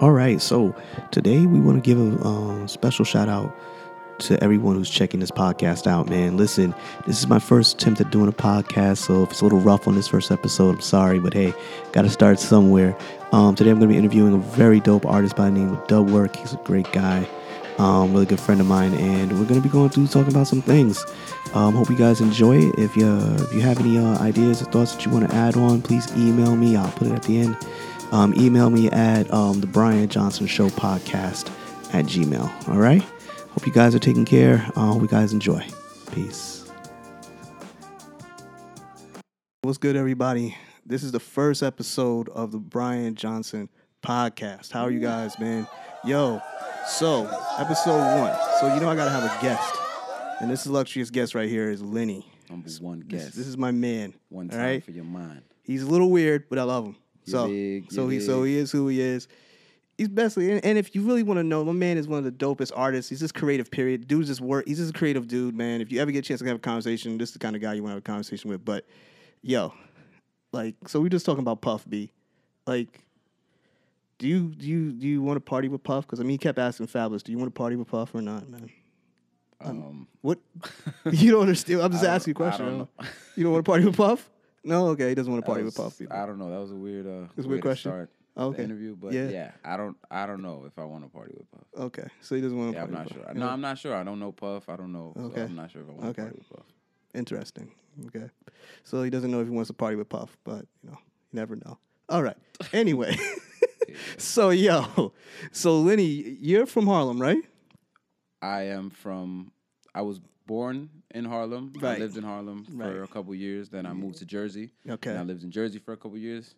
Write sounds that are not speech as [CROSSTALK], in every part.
All right, so today we want to give a um, special shout out to everyone who's checking this podcast out, man. Listen, this is my first attempt at doing a podcast, so if it's a little rough on this first episode, I'm sorry, but hey, got to start somewhere. Um, today I'm going to be interviewing a very dope artist by the name of Dubwork. He's a great guy, um, really good friend of mine, and we're going to be going through talking about some things. Um, hope you guys enjoy it. If you if you have any uh, ideas or thoughts that you want to add on, please email me. I'll put it at the end. Um, email me at um, the Brian Johnson Show podcast at Gmail. All right. Hope you guys are taking care. Uh, hope you guys enjoy. Peace. What's good, everybody? This is the first episode of the Brian Johnson podcast. How are you guys, man? Yo, so episode one. So you know I gotta have a guest, and this illustrious guest right here is Lenny. Number one guest. this is my man. one all time right? for your mind. He's a little weird, but I love him. You so, dig, so you he, so he is who he is. He's basically, and, and if you really want to know, my man is one of the dopest artists. He's just creative. Period. Dude's just work. He's just a creative dude, man. If you ever get a chance to have a conversation, this is the kind of guy you want to have a conversation with. But, yo, like, so we're just talking about Puff B. Like, do you do you do you want to party with Puff? Because I mean, he kept asking Fabulous, do you want to party with Puff or not, man? Um, What? [LAUGHS] you don't understand. I'm just asking you a I question. don't I know. don't- You don't want to party with Puff? No, okay. He doesn't want to party with Puff. people. I don't know. That was a weird, uh, It's a weird to question? start Okay. the interview, but Yeah. yeah. I don't, I don't know if I want to party with Puff. Okay, so he doesn't want to Yeah, I'm party not with sure. Puff. No, I'm not sure. I don't know Puff. I don't know. Okay. So I'm not sure if I want to Okay. party with Puff. Interesting. Okay, so he doesn't know if he wants to party with Puff, but you know, you never know. All right. [LAUGHS] Anyway, [LAUGHS] so yo, so Lenny, you're from Harlem, right? I am from. I was born in Harlem. Right. I lived in Harlem for Right. a couple years. Then I moved to Jersey. Okay. And I lived in Jersey for a couple years.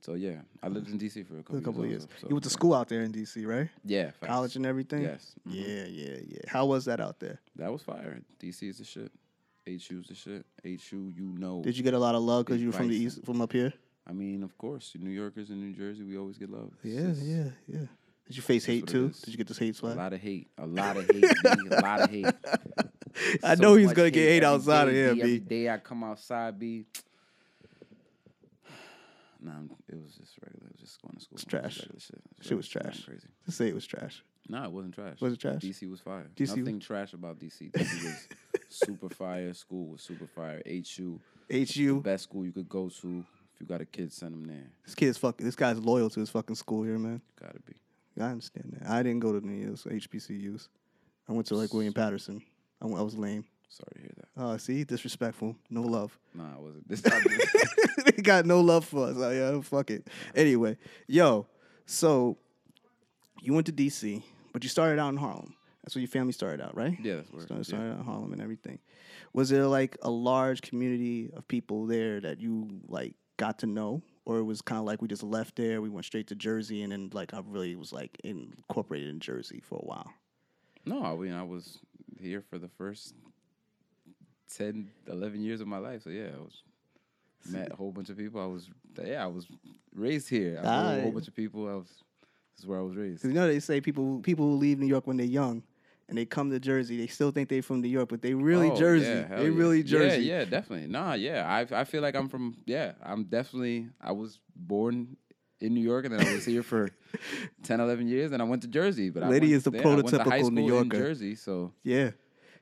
So yeah, I lived in DC for a couple, a couple years. also, so, you went to school out there in D.C., right? Yeah. facts. College and everything. Yes. mhm. Yeah, yeah, yeah. How was that out there? That was fire. DC is the shit. HU's the shit. HU, you know. Did you get a lot of love because you were from the east, from up here? I mean, of course, New Yorkers in New Jersey, we always get love. It's Yeah, just yeah, yeah. Did you face hate too? Did you get this hate sweat? A lot of hate. A lot of hate. [LAUGHS] A lot of hate. I So know he's gonna get hate every outside of day, here, B. Every B. day I come outside, B. [SIGHS] Nah, it was just regular. It was just going to school. It's It was trash. Shit, It Shit was trash. Crazy. Just say it was trash. No, it wasn't trash. Was it trash? DC was fire. DC Nothing trash about DC. DC was [LAUGHS] super fire. School was super fire. HU, HU. best school you could go to. If you got a kid, send them there. This kid's fucking. This guy's loyal to his fucking school here, man. Gotta be. I understand that. I didn't go to any of those HBCUs. I went to like William Paterson. I, went- I was lame. Sorry to hear that. Oh, see, disrespectful. No love. Nah, I wasn't. This [LAUGHS] time, they got no love for us. Like, yeah, fuck it. Anyway, yo, so you went to DC, but you started out in Harlem. That's where your family started out, right? yeah, that's where. Started, yeah. started out in Harlem and everything. Was there like a large community of people there that you like got to know? Or it was kind of like we just left there, we went straight to Jersey, and then like I really was like incorporated in Jersey for a while. No, I mean I was here for the first 10, 11 years of my life. So yeah, I was met a whole bunch of people. I was yeah, I was raised here. I met a whole bunch of people. I was this is where I was raised. You know they say people people who leave New York when they're young and they come to Jersey, they still think they're from New York, but they really Oh, Jersey. yeah, they yeah. really Jersey. Yeah, yeah, definitely. Nah, yeah. I I feel like I'm from yeah, I'm definitely I was born in New York and then I was here for [LAUGHS] 10, 11 years and I went to Jersey. But Lady is the yeah, I went to high prototypical New in Yorker. Jersey, so Yeah.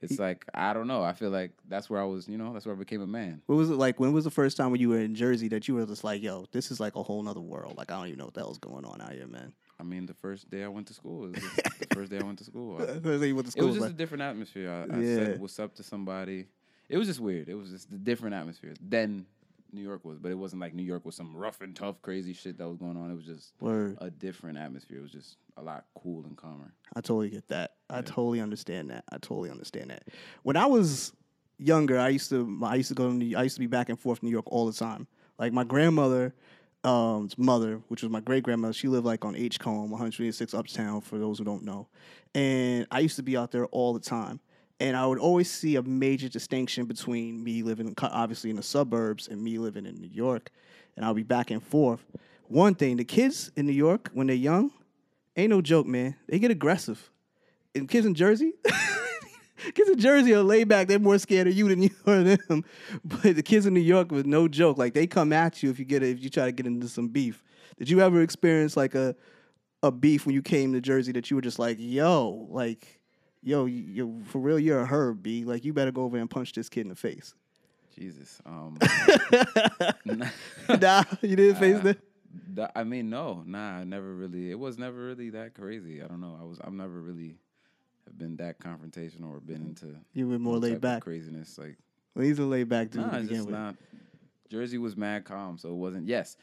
it's like I don't know. I feel like that's where I was, you know, that's where I became a man. What was it like? When was the first time when you were in Jersey that you were just like, yo, this is like a whole nother world? Like, I don't even know what the hell's going on out here, man. I mean, the first day I went to school, it was [LAUGHS] the first day I went to school. [LAUGHS] I- First day you went to it school, was just like, a different atmosphere. I, I Yeah. said what's up to somebody. It was just weird. It was just a different atmosphere than New York was, but it wasn't like New York was some rough and tough, crazy shit that was going on. It was just word. a different atmosphere. It was just a lot cool and calmer. I totally get that. I Yeah. totally understand that. I totally understand that. When I was younger, I used to I used to go to New, I used to be back and forth to New York all the time. Like my grandmother, um, mother, which was my great grandmother, she lived like on Edgecombe, 106 Uptown. For those who don't know, and I used to be out there all the time. And I would always see a major distinction between me living obviously in the suburbs and me living in New York. And I'll be back and forth. One thing, the kids in New York, when they're young, ain't no joke, man. They get aggressive. And kids in Jersey, [LAUGHS] kids in Jersey are laid back. They're more scared of you than [LAUGHS] you are them. But the kids in New York was no joke. Like they come at you if you get if you try to get into some beef. Did you ever experience like a a beef when you came to Jersey that you were just like, yo, like, yo, you for real, you're a herb, B. Like, you better go over and punch this kid in the face. Jesus. Um, [LAUGHS] nah, you didn't face Uh, that. th- I mean, no, nah, I never really. It was never really that crazy. I don't know. I was. I've never really have been that confrontational or been into You were more laid back. craziness. Like, Well, he's a laid back dude nah, to it's begin just with. not. Jersey was mad calm, so it wasn't. Yes,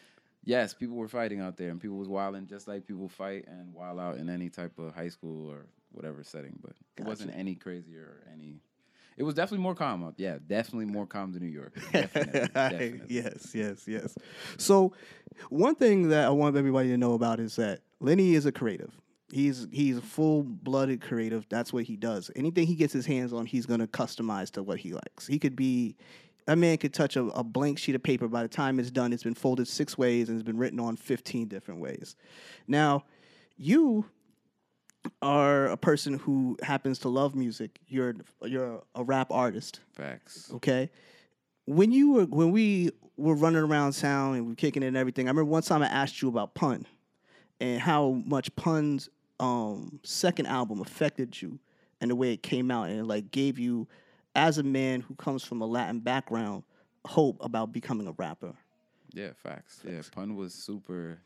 yes, people were fighting out there, and people was wilding just like people fight and wild out in any type of high school or whatever setting. But it wasn't any crazier or any. It was definitely more calm out. Yeah, definitely more calm than New York. [LAUGHS] Definitely, definitely. yes, yes, yes. So, one thing that I want everybody to know about is that Lenny is a creative. He's he's a full blooded creative. That's what he does. Anything he gets his hands on, he's gonna customize to what he likes. He could be a man could touch a, a blank sheet of paper. By the time it's done, it's been folded six ways and it's been written on fifteen different ways. Now, you are a person who happens to love music. You're you're a rap artist Facts. okay when you were when we were running around town and we were kicking it and everything i remember one time i asked you about pun and how much pun's um second album affected you and the way it came out and it like gave you as a man who comes from a latin background hope about becoming a rapper Yeah, facts. Yeah, pun was super.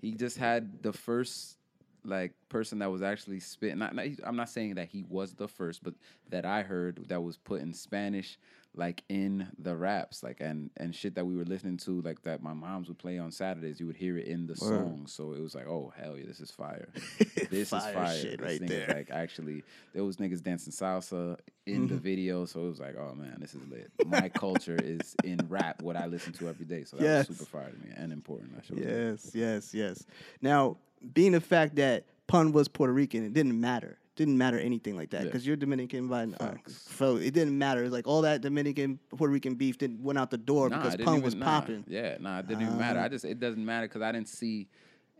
He just had the first like person that was actually spitting. Not, not, I'm not saying that he was the first, but that I heard that was put in Spanish, like in the raps, like and and shit that we were listening to, like that my moms would play on Saturdays. You would hear it in the song, so it was like, oh hell yeah, this is fire. [LAUGHS] This Fire is fire. shit This right there. Like actually, there was niggas dancing salsa in Mm-hmm. the video, so it was like, oh man, this is lit. My culture is in rap, what I listen to every day. So that Yes. was super fire to me and important. Yes yes yes now being the fact that pun was puerto rican it didn't matter It didn't matter anything like that Yeah. because you're dominican by uh, so it didn't matter like all that dominican puerto rican beef didn't went out the door Nah, because pun was nah. popping Yeah, nah, it didn't even matter. Ah. I just it doesn't matter because I didn't see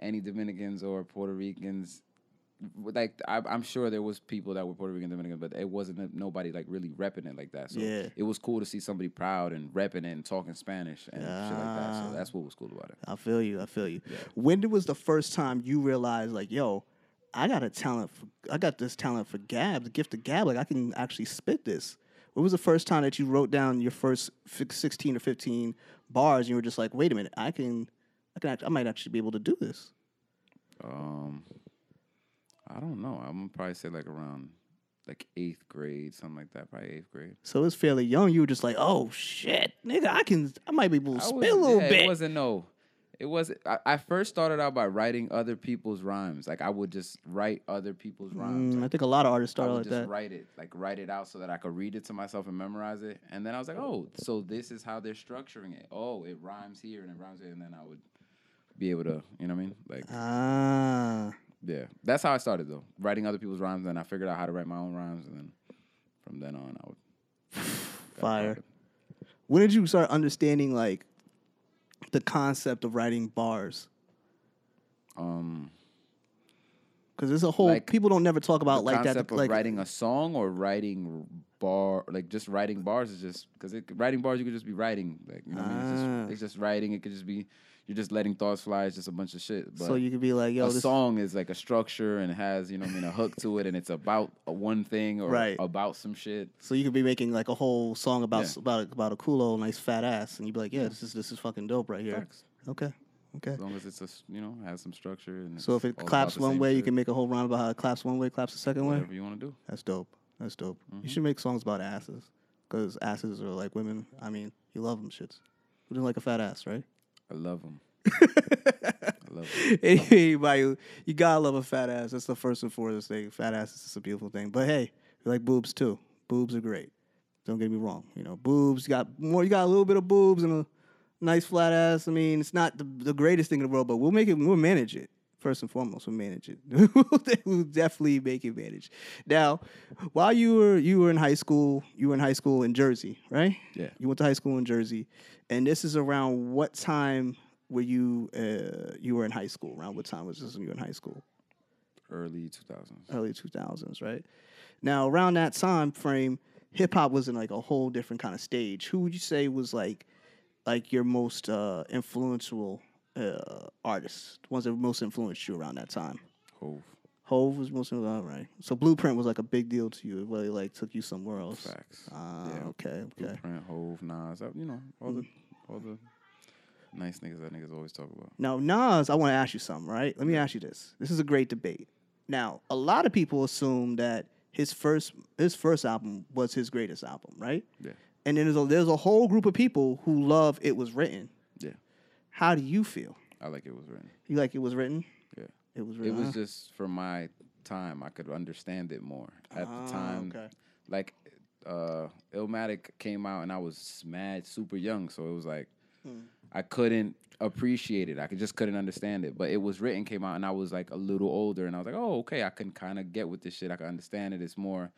any Dominicans or Puerto Ricans. Like I, I'm sure there was people that were Puerto Rican Dominican, but it wasn't nobody like really repping it like that. So Yeah. it was cool to see somebody proud and repping it and talking Spanish and shit like that. Ah. So that's what was cool about it. I feel you. I feel you. When was the first time you realized, like, yo, I got a talent. For, I got this talent for gab, the gift of gab. Like, I can actually spit this. When was the first time that you wrote down your first sixteen or fifteen bars, and you were just like, wait a minute, I can, I can, act- I might actually be able to do this. Um, I don't know. I'm gonna probably say like around like eighth grade, something like that. Probably eighth grade. So it's fairly young. You were just like, oh shit, nigga, I can, I might be able to spit a little yeah, bit. It wasn't no. It was. I, I first started out by writing other people's rhymes. Like I would just write other people's rhymes. Mm, I think a lot of artists start like just that. write it, like write it out, so that I could read it to myself and memorize it. And then I was like, oh, so this is how they're structuring it. Oh, it rhymes here and it rhymes here, and then I would be able to, you know what I mean? Like, Ah, yeah, that's how I started though, writing other people's rhymes. And I figured out how to write my own rhymes, and then from then on, I would [SIGHS] Fire. when did you start understanding like the concept of writing bars? Um, Because there's a whole Like, people don't never talk about like that. Like writing a song or writing bar, like just writing bars is just because writing bars you could just be writing, like you know, what I mean? It's, Ah. just, it's just writing. It could just be you're just letting thoughts fly. It's just a bunch of shit. But so you could be like, yo, a this song is like a structure and it has you know I mean a hook to it and it's about a one thing or Right. about some shit. So you could be making like a whole song about Yeah. about about a cool old nice fat ass, and you'd be like, yeah, this is this is fucking dope right here. Facts. Okay, okay. As long as it's a you know has some structure and So if it claps one way, you can make a whole rhyme about how it claps one way, claps the second way. whatever you want to do. That's dope. That's dope. Mm-hmm. You should make songs about asses, because asses are like women. I mean, you love them shits. Who doesn't like a fat ass, right? I love them. I love. [LAUGHS] Anybody, you gotta love a fat ass. That's the first and foremost thing. Fat ass is just a beautiful thing. But hey, we like boobs too. Boobs are great. Don't get me wrong. You know, boobs you got more. You got a little bit of boobs and a nice flat ass. I mean, it's not the, the greatest thing in the world, but we'll make it. We'll manage it. First and foremost, we'll manage it. [LAUGHS] we'll definitely make it manage. Now, while you were you were in high school, you were in high school in Jersey, right? Yeah. You went to high school in Jersey, and this is around what time were you uh, you were in high school? Around what time was this when you were in high school? Early 2000s. Early two thousands, right? Now around that time frame, hip hop was in like a whole different kind of stage. Who would you say was like like your most uh, influential uh, artists, ones that most influenced you around that time? Hove. Hove was most all right. So Blueprint was like a big deal to you. It really like took you somewhere else. Facts. Ah, Yeah. okay, okay. Blueprint, Hove, Nas. You know all the all the nice niggas that niggas always talk about. Now Nas, I want to ask you something, right? Let me ask you this. This is a great debate. Now, a lot of people assume that his first his first album was his greatest album, right? Yeah. And then there's a there's a whole group of people who love it was written. How do you feel? I like it was written. You like it was written? Yeah. It was written. It was just for my time. I could understand it more at Ah, the time. okay. Like, uh, Illmatic came out and I was mad, super young, so it was like Hmm. I couldn't appreciate it. I could just couldn't understand it. But it was written, came out, and I was like a little older, and I was like, oh, okay, I can kind of get with this shit. I can understand it. It's more.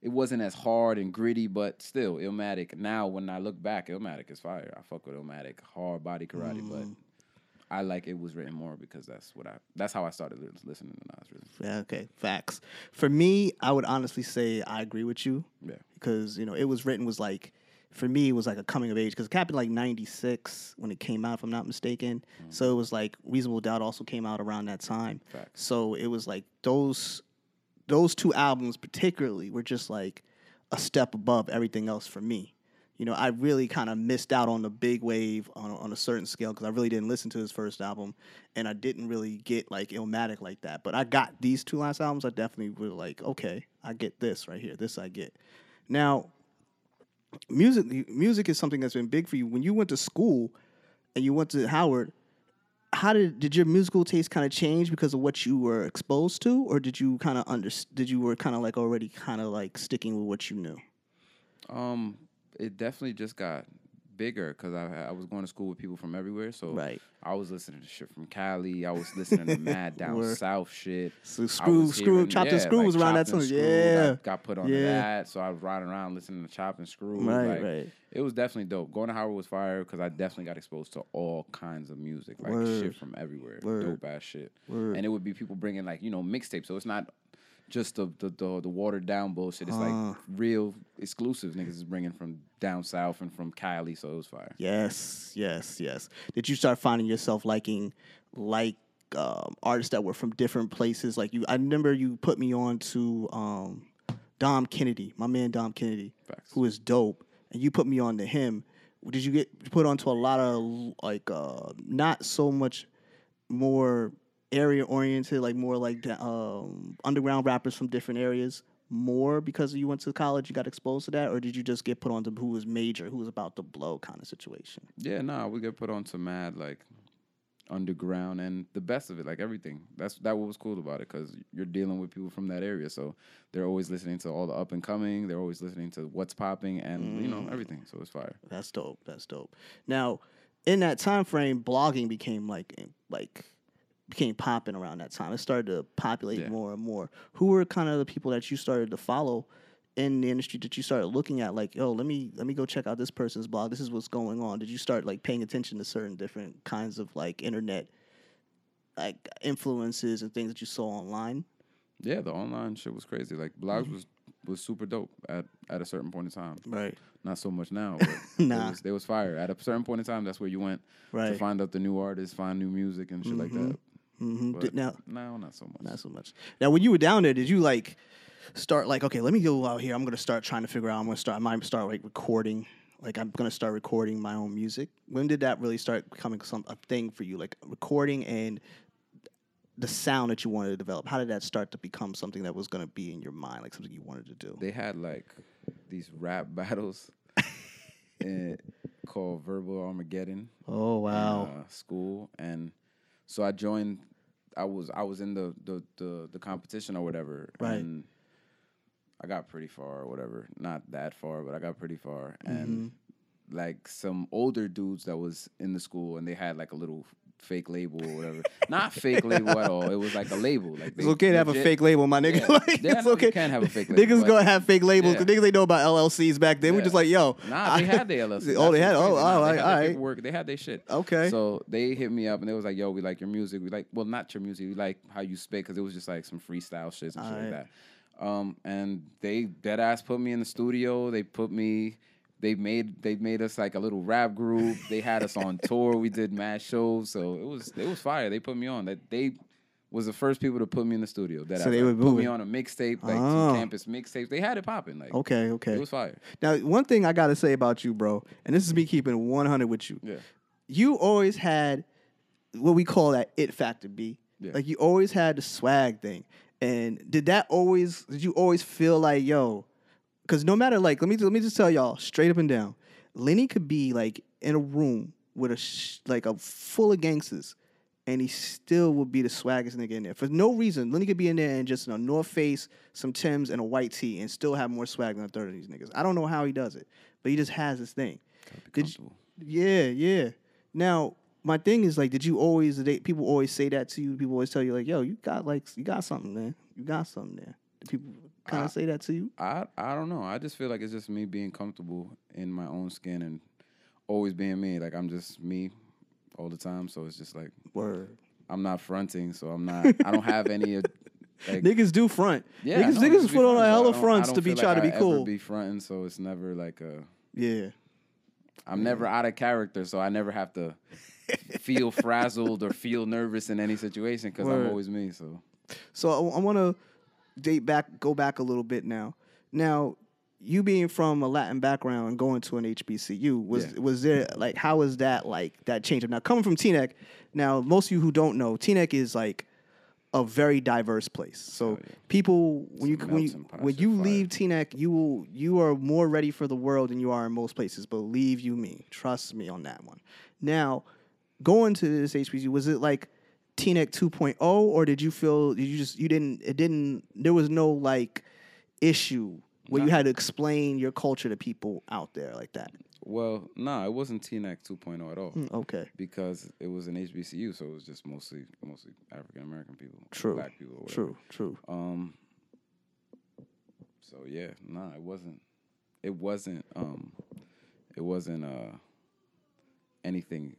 It wasn't as hard and gritty, but still, Illmatic. Now, when I look back, Illmatic is fire. I fuck with Illmatic, hard body karate, but Mm. I like it was written more because that's what I. That's how I started listening to Nas. Really. Yeah, okay, facts. For me, I would honestly say I agree with you Yeah. because you know it was written was like for me it was like a coming of age because it happened like '96 when it came out, if I'm not mistaken. So it was like Reasonable Doubt also came out around that time. Facts. So it was like those those two albums particularly were just like a step above everything else for me. You know, I really kind of missed out on the big wave on, on a certain scale because I really didn't listen to his first album, and I didn't really get like Illmatic like that. But I got these two last albums. I definitely were like, okay, I get this right here. This I get. Now, music music is something that's been big for you. When you went to school and you went to Howard, how did did your musical taste kind of change because of what you were exposed to, or did you kind of under did you were kind of like already kind of like sticking with what you knew? Um, it definitely just got bigger because I I was going to school with people from everywhere. So Right. I was listening to shit from Cali. I was listening to mad [LAUGHS] down south shit. So screw, screw, hearing- chopped and yeah, screw like was around that time. Yeah, got, got put on Yeah. that. So I was riding around listening to Chop and Screw. Right, like, right. It was definitely dope. Going to Howard was fire because I definitely got exposed to all kinds of music, like Word. shit from everywhere, Word. dope ass shit. Word. And it would be people bringing like you know mixtapes. So it's not just the the, the, the watered down bullshit. It's like real exclusives niggas is bringing from down south and from Cali. So it was fire. Yes, yes, yes. Did you start finding yourself liking like um, artists that were from different places? Like you, I remember you put me on to um, Dom Kennedy, my man Dom Kennedy, Facts. who is dope, and you put me on to him. Did you get put onto a lot of like uh, not so much more area oriented, like more like the, um, underground rappers from different areas? More because you went to college, you got exposed to that, or did you just get put on to who was major, who was about to blow kind of situation? Yeah, no, nah, we get put on to mad like underground and the best of it, like everything. That's that what was cool about it because you're dealing with people from that area, so they're always listening to all the up and coming. They're always listening to what's popping and you know everything. So it's fire. That's dope. That's dope. Now, in that time frame, blogging became like like became popping around that time. It started to populate Yeah. more and more. Who were kind of the people that you started to follow in the industry that you started looking at? Like, oh, let me let me go check out this person's blog. This is what's going on. Did you start like paying attention to certain different kinds of like internet like influences and things that you saw online? Yeah, the online shit was crazy. Like blogs mm-hmm. was was super dope at at a certain point in time. Right. Not so much now. [LAUGHS] But Nah. It was, they was fire. At a certain point in time, that's where you went Right. to find out the new artists, find new music and shit like mm-hmm. that. Hmm But Now, now, not so much. Not so much. Now, when you were down there, did you like start like, okay, let me go out here. I'm gonna start trying to figure out. I'm gonna start. I might start like recording. Like I'm gonna start recording my own music. When did that really start becoming some a thing for you? Like recording and the sound that you wanted to develop. How did that start to become something that was gonna be in your mind, like something you wanted to do? they had like these rap [LAUGHS] battles [LAUGHS] and called Verbal Armageddon. Oh in, wow! uh, school, and so I joined. I was I was in the the the, the competition or whatever, Right. and I got pretty far or whatever. Not that far, but I got pretty far, Mm-hmm. and like some older dudes that was in the school, and they had like a little fake label or whatever. [LAUGHS] Not fake label at all. It was like a label. Like It's okay to have a fake label, my nigga. Yeah. [LAUGHS] Like, Yeah, it's no, you okay. can have a fake label, Niggas gonna have fake labels. Yeah. The niggas they know about LLCs back then. We Yeah. just like, yo, Nah, they had their LLC. [LAUGHS] Oh, they had. Oh. Nah, all they right, their They had their shit. Okay. So they hit me up and they was like, "Yo, we like your music. We like, well, not your music. We like how you spit because it was just like some freestyle shit and shit like that." Um, and they dead ass put me in the studio. They put me they made they made us like a little rap group. They had us on tour. We did mad shows, so it was it was fire. They put me on. That they was the first people to put me in the studio. That So I, they were put me on a mixtape, like Oh. campus mixtapes. They had it popping. Like Okay, okay. it was fire. Now, one thing I gotta say about you, bro, and this is me keeping 100 with you. Yeah. You always had what we call that it factor, B. Yeah. Like you always had the swag thing. And did that always? Did you always feel like, yo? Because no matter like, let me let me just tell y'all straight up and down, Lenny could be like in a room with a sh- like a full of gangsters, and he still would be the swaggest nigga in there for no reason. Lenny could be in there and just in a North Face, some Tims, and a white tee, and still have more swag than a third of these niggas. I don't know how he does it, but he just has this thing. Did you- yeah, yeah. Now, my thing is like, did you always? They, people always say that to you. People always tell you like, "Yo, you got like, you got something there. You got something there." People kind I- of say that to you? I I don't know. I just feel like it's just me being comfortable in my own skin and always being me. Like I'm just me all the time. So it's just like Word. I'm not fronting. So I'm not. I don't have any. uh, [LAUGHS] Like, Niggas do front. yeah, I niggas, niggas be put on a fronting, so I hella don't- fronts to be feel trying to be I cool. Ever be fronting, so it's never like a. yeah. I'm never out of character, so I never have to [LAUGHS] feel frazzled or feel nervous in any situation because I'm always me. So So I, I want to date back, go back a little bit now. Now, you being from a Latin background and going to an HBCU, was Yeah. was there like how was that like that change? Now coming from Teaneck, now most of you who don't know, Teaneck is like a very diverse place. So Oh, yeah. people when you It's when you when you fire. leave Teaneck, you will you are more ready for the world than you are in most places. Believe you me, trust me on that one. Now, going to this HBCU, was it like Teaneck 2.0, or did you feel did you just you didn't it didn't there was no like issue where you had to explain your culture to people out there like that? well, nah, it wasn't Teaneck 2.0 at all. Mm, Okay, because it was an HBCU, so it was just mostly mostly African American people, True. black people, whatever. true, true. Um. So yeah, nah, it wasn't. It wasn't. Um. It wasn't. Uh. Anything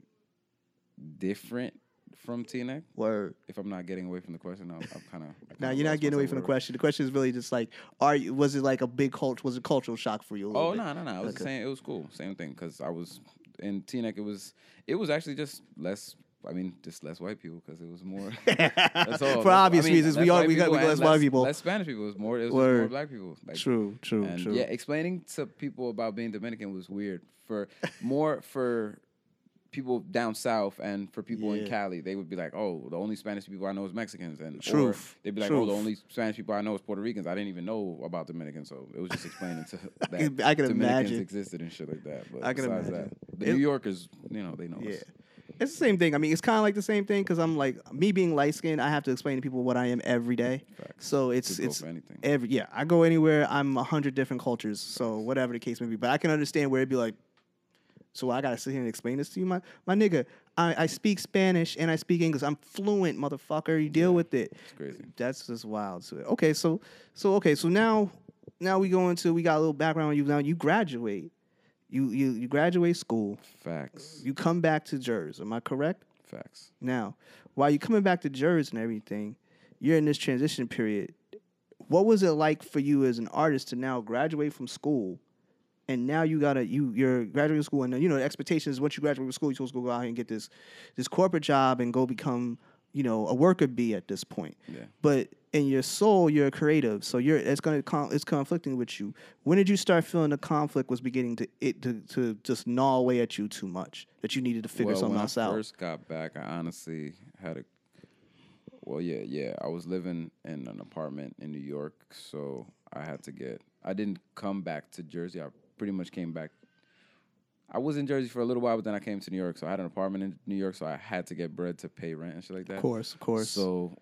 different from Teaneck. Word. If I'm not getting away from the question, I'm, I'm kind of. Now you're not getting away from the question. The question is really just like, are you? Was it like a big culture? Was it a cultural shock for you? Oh no, no, no! I was Okay. saying it was cool. Same thing because I was in Teaneck. It was. It was actually just less. I mean, just less white people because it was more. [LAUGHS] That's all. For That's- obvious I mean, reasons, we all- we got- we got less white people. Less Spanish people. It was more. It was more black people. Like, True, true, and true. yeah, explaining to people about being Dominican was weird. For more for people down south and for people in Cali, they would be like, "Oh, the only Spanish people I know is Mexicans," and Truth, they'd be like, "Oh, the only Spanish people I know is Puerto Ricans." I didn't even know about Dominicans, so it was just explaining to [LAUGHS] that can- I can Dominicans imagine. existed and shit like that. But I can besides imagine. that, the It- New Yorkers, you know, they know. Yeah. us. It's the same thing. I mean, it's kind of like the same thing because I'm like me being light skinned. I have to explain to people what I am every day. So it's it's every yeah. I go anywhere. I'm a hundred different cultures. So whatever the case may be, but I can understand where it'd be like. So I gotta sit here and explain this to you, my my nigga. I, I speak Spanish and I speak English. I'm fluent, motherfucker. You deal with it. It's crazy. That's just wild it. Okay, so so okay, so now now we go into we got a little background on you. Now you graduate. You you you graduate school. Facts. You come back to Jersey. Am I correct? Facts. Now, while you're coming back to Jersey and everything, you're in this transition period. What was it like for you as an artist to now graduate from school, and now you gotta you you're graduating school, and you know the expectation is once you graduate from school, you're supposed to go out here and get this this corporate job and go become you know a worker bee at this point. Yeah. But in your soul, you're a creative, so you're it's gonna con- it's conflicting with you. When did you start feeling the conflict was beginning to it to, to just gnaw away at you too much that you needed to figure well, something when else I out? first got back, I honestly had a. Well, yeah, yeah. I was living in an apartment in New York, so I had to get. I didn't come back to Jersey. I pretty much came back. I was in Jersey for a little while, but then I came to New York, so I had an apartment in New York, so I had to get bread to pay rent and shit like that. Of course, of course. So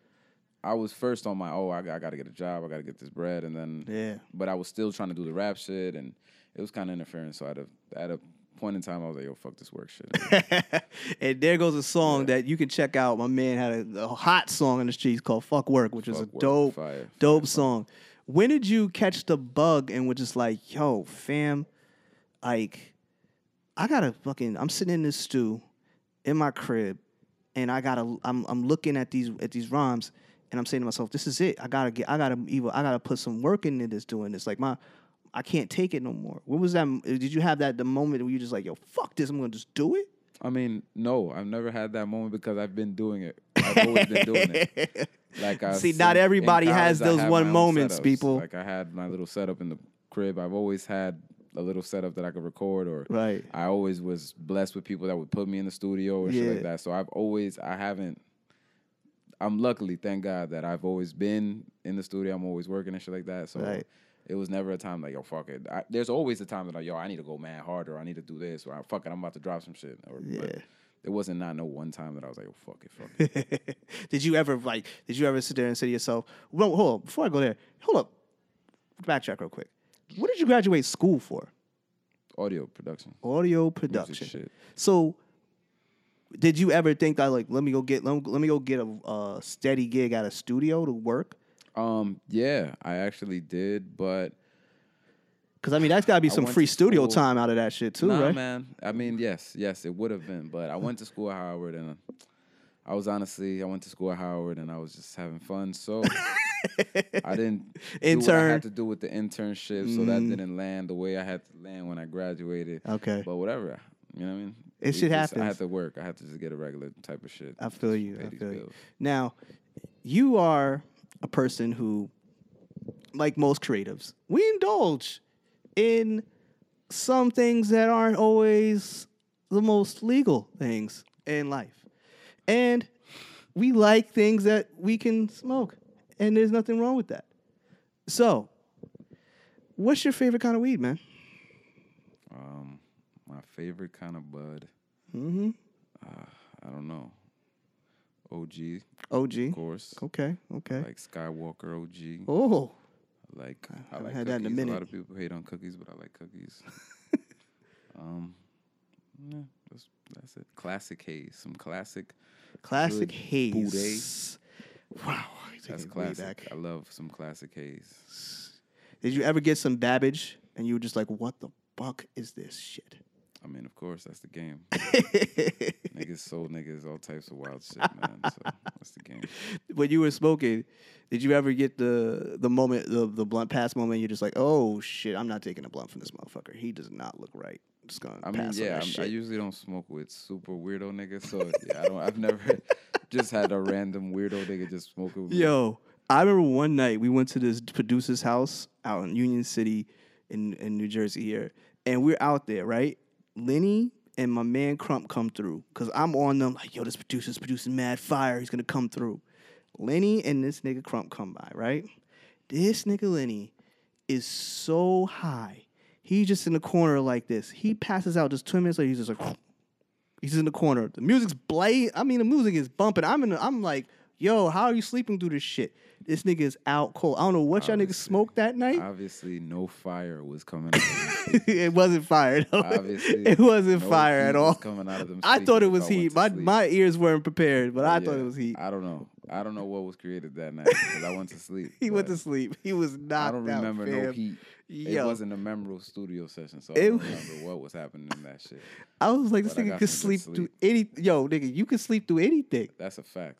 I was first on my oh, I, got to get a job, I got to get this bread, and then yeah. but I was still trying to do the rap shit, and it was kind of interfering. So at a at a point in time, I was like, yo, fuck this work shit. [LAUGHS] and there goes a song that you can check out. My man had a, a hot song in the streets called "Fuck Work," which is a work, dope, fire, dope fire, song. When did you catch the bug and were just like, "Yo, fam, like, I gotta fucking." I'm sitting in this stew in my crib, and I gotta. I'm I'm looking at these at these rhymes, and I'm saying to myself, "This is it. I gotta get. I gotta either. I gotta put some work into this doing this. Like my." I can't take it no more. What was that? Uh, did you have that the moment where you just like, yo, fuck this, I'm gonna just do it? I mean, no, I've never had that moment because I've been doing it. I've always been doing it. [LAUGHS] Like I See, not everybody has those one moments, people. Like I had my little setup in the crib. I've always had a little setup that I could record, or Right. I always was blessed with people that would put me in the studio or shit like that. So I've always, I haven't. I'm luckily, thank God, that I've always been in the studio. I'm always working and shit like that. So Right. it was never a time like, yo, fuck it. I, there's always a time that like, yo, I need to go mad harder. I need to do this, or fuck it, I'm about to drop some shit. Or, Yeah. But it wasn't not no one time that I was like, yo, fuck it, fuck it. [LAUGHS] did you ever like? Did you ever sit there and say to yourself, "Well, hold on, before I go there, hold up, backtrack real quick. What did you graduate school for? Audio production, Audio production. So, did you ever think that like, let me go get let me, let me go get a, a steady gig at a studio to work? Um, yeah, I actually did, but Because I mean, that's got to be I some went free to studio school. time out of that shit too, nah, right? man. I mean, yes, yes, it would have been, but I went to school at Howard, and I was honestly, I went to school at Howard, and I was just having fun. So I didn't [LAUGHS] I Intern. Mm-hmm. had to do with the internship, so that didn't land the way I had to land when I graduated. Okay. but whatever, you know what I mean. It shit just- I had to work. I had to just get a regular type of shit. I feel you. Pay I these feel you. bills. Now, you are a person who, like most creatives, we indulge in some things that aren't always the most legal things in life. And we like things that we can smoke. And there's nothing wrong with that. So, what's your favorite kind of weed, man? Um, my favorite kind of bud. Mm-hmm. Uh, I don't know. OG, OG. of course. Okay, okay. Like Skywalker OG. Oh, Like I haven't like had cookies. that in a minute. a, lot of people hate on cookies, but I like cookies. [LAUGHS] um, yeah, that's that's it. Classic haze, some classic. classic haze. Wow, That's taking it way classic. I love some classic haze. Did you ever get some Babbage and you were just like, "What the fuck is this shit?" I mean, of course, that's the game. [LAUGHS] niggas sold niggas all types of wild shit, man. So [LAUGHS] that's the game. when you were smoking, did you ever get the the moment, the the blunt pass moment? You're just like, "Oh shit, I'm not taking a blunt from this motherfucker. He does not look right." Just gonna I mean, pass on yeah, I'm, I usually don't smoke with super weirdo niggas, so yeah, I don't. I've never [LAUGHS] just had a random weirdo nigga just smoking. With me. Yo, I remember one night we went to this producer's house out in Union City in, in New Jersey here. And we're out there, right? Lenny and my man Crump come through. Cause I'm on them like, yo, this producer's producing mad fire. He's gonna come through. Lenny and this nigga Crump come by, right? This nigga Lenny is so high. He's just in the corner like this. He passes out just two minutes later. He's just like, [SNIFFS] He's in the corner. The music's blade. I mean, the music is bumping. I'm in. The, I'm like, yo, how are you sleeping through this shit? This nigga is out cold. I don't know what y'all niggas smoked that night. Obviously, no fire was coming out. Of them [LAUGHS] it wasn't fire. though. Obviously, it wasn't no fire at was all. coming out of them I thought it was if I went heat. My sleep. my ears weren't prepared, but I thought it was heat. I don't know. I don't know what was created that night because I went to sleep. [LAUGHS] He went to sleep. He was knocked I don't out, remember no fam. heat. Yo. It wasn't a memorable studio session, so I don't remember what was happening in that shit. I was like, this But nigga could good sleep through any. Yo, nigga, you could sleep through anything. That's a fact.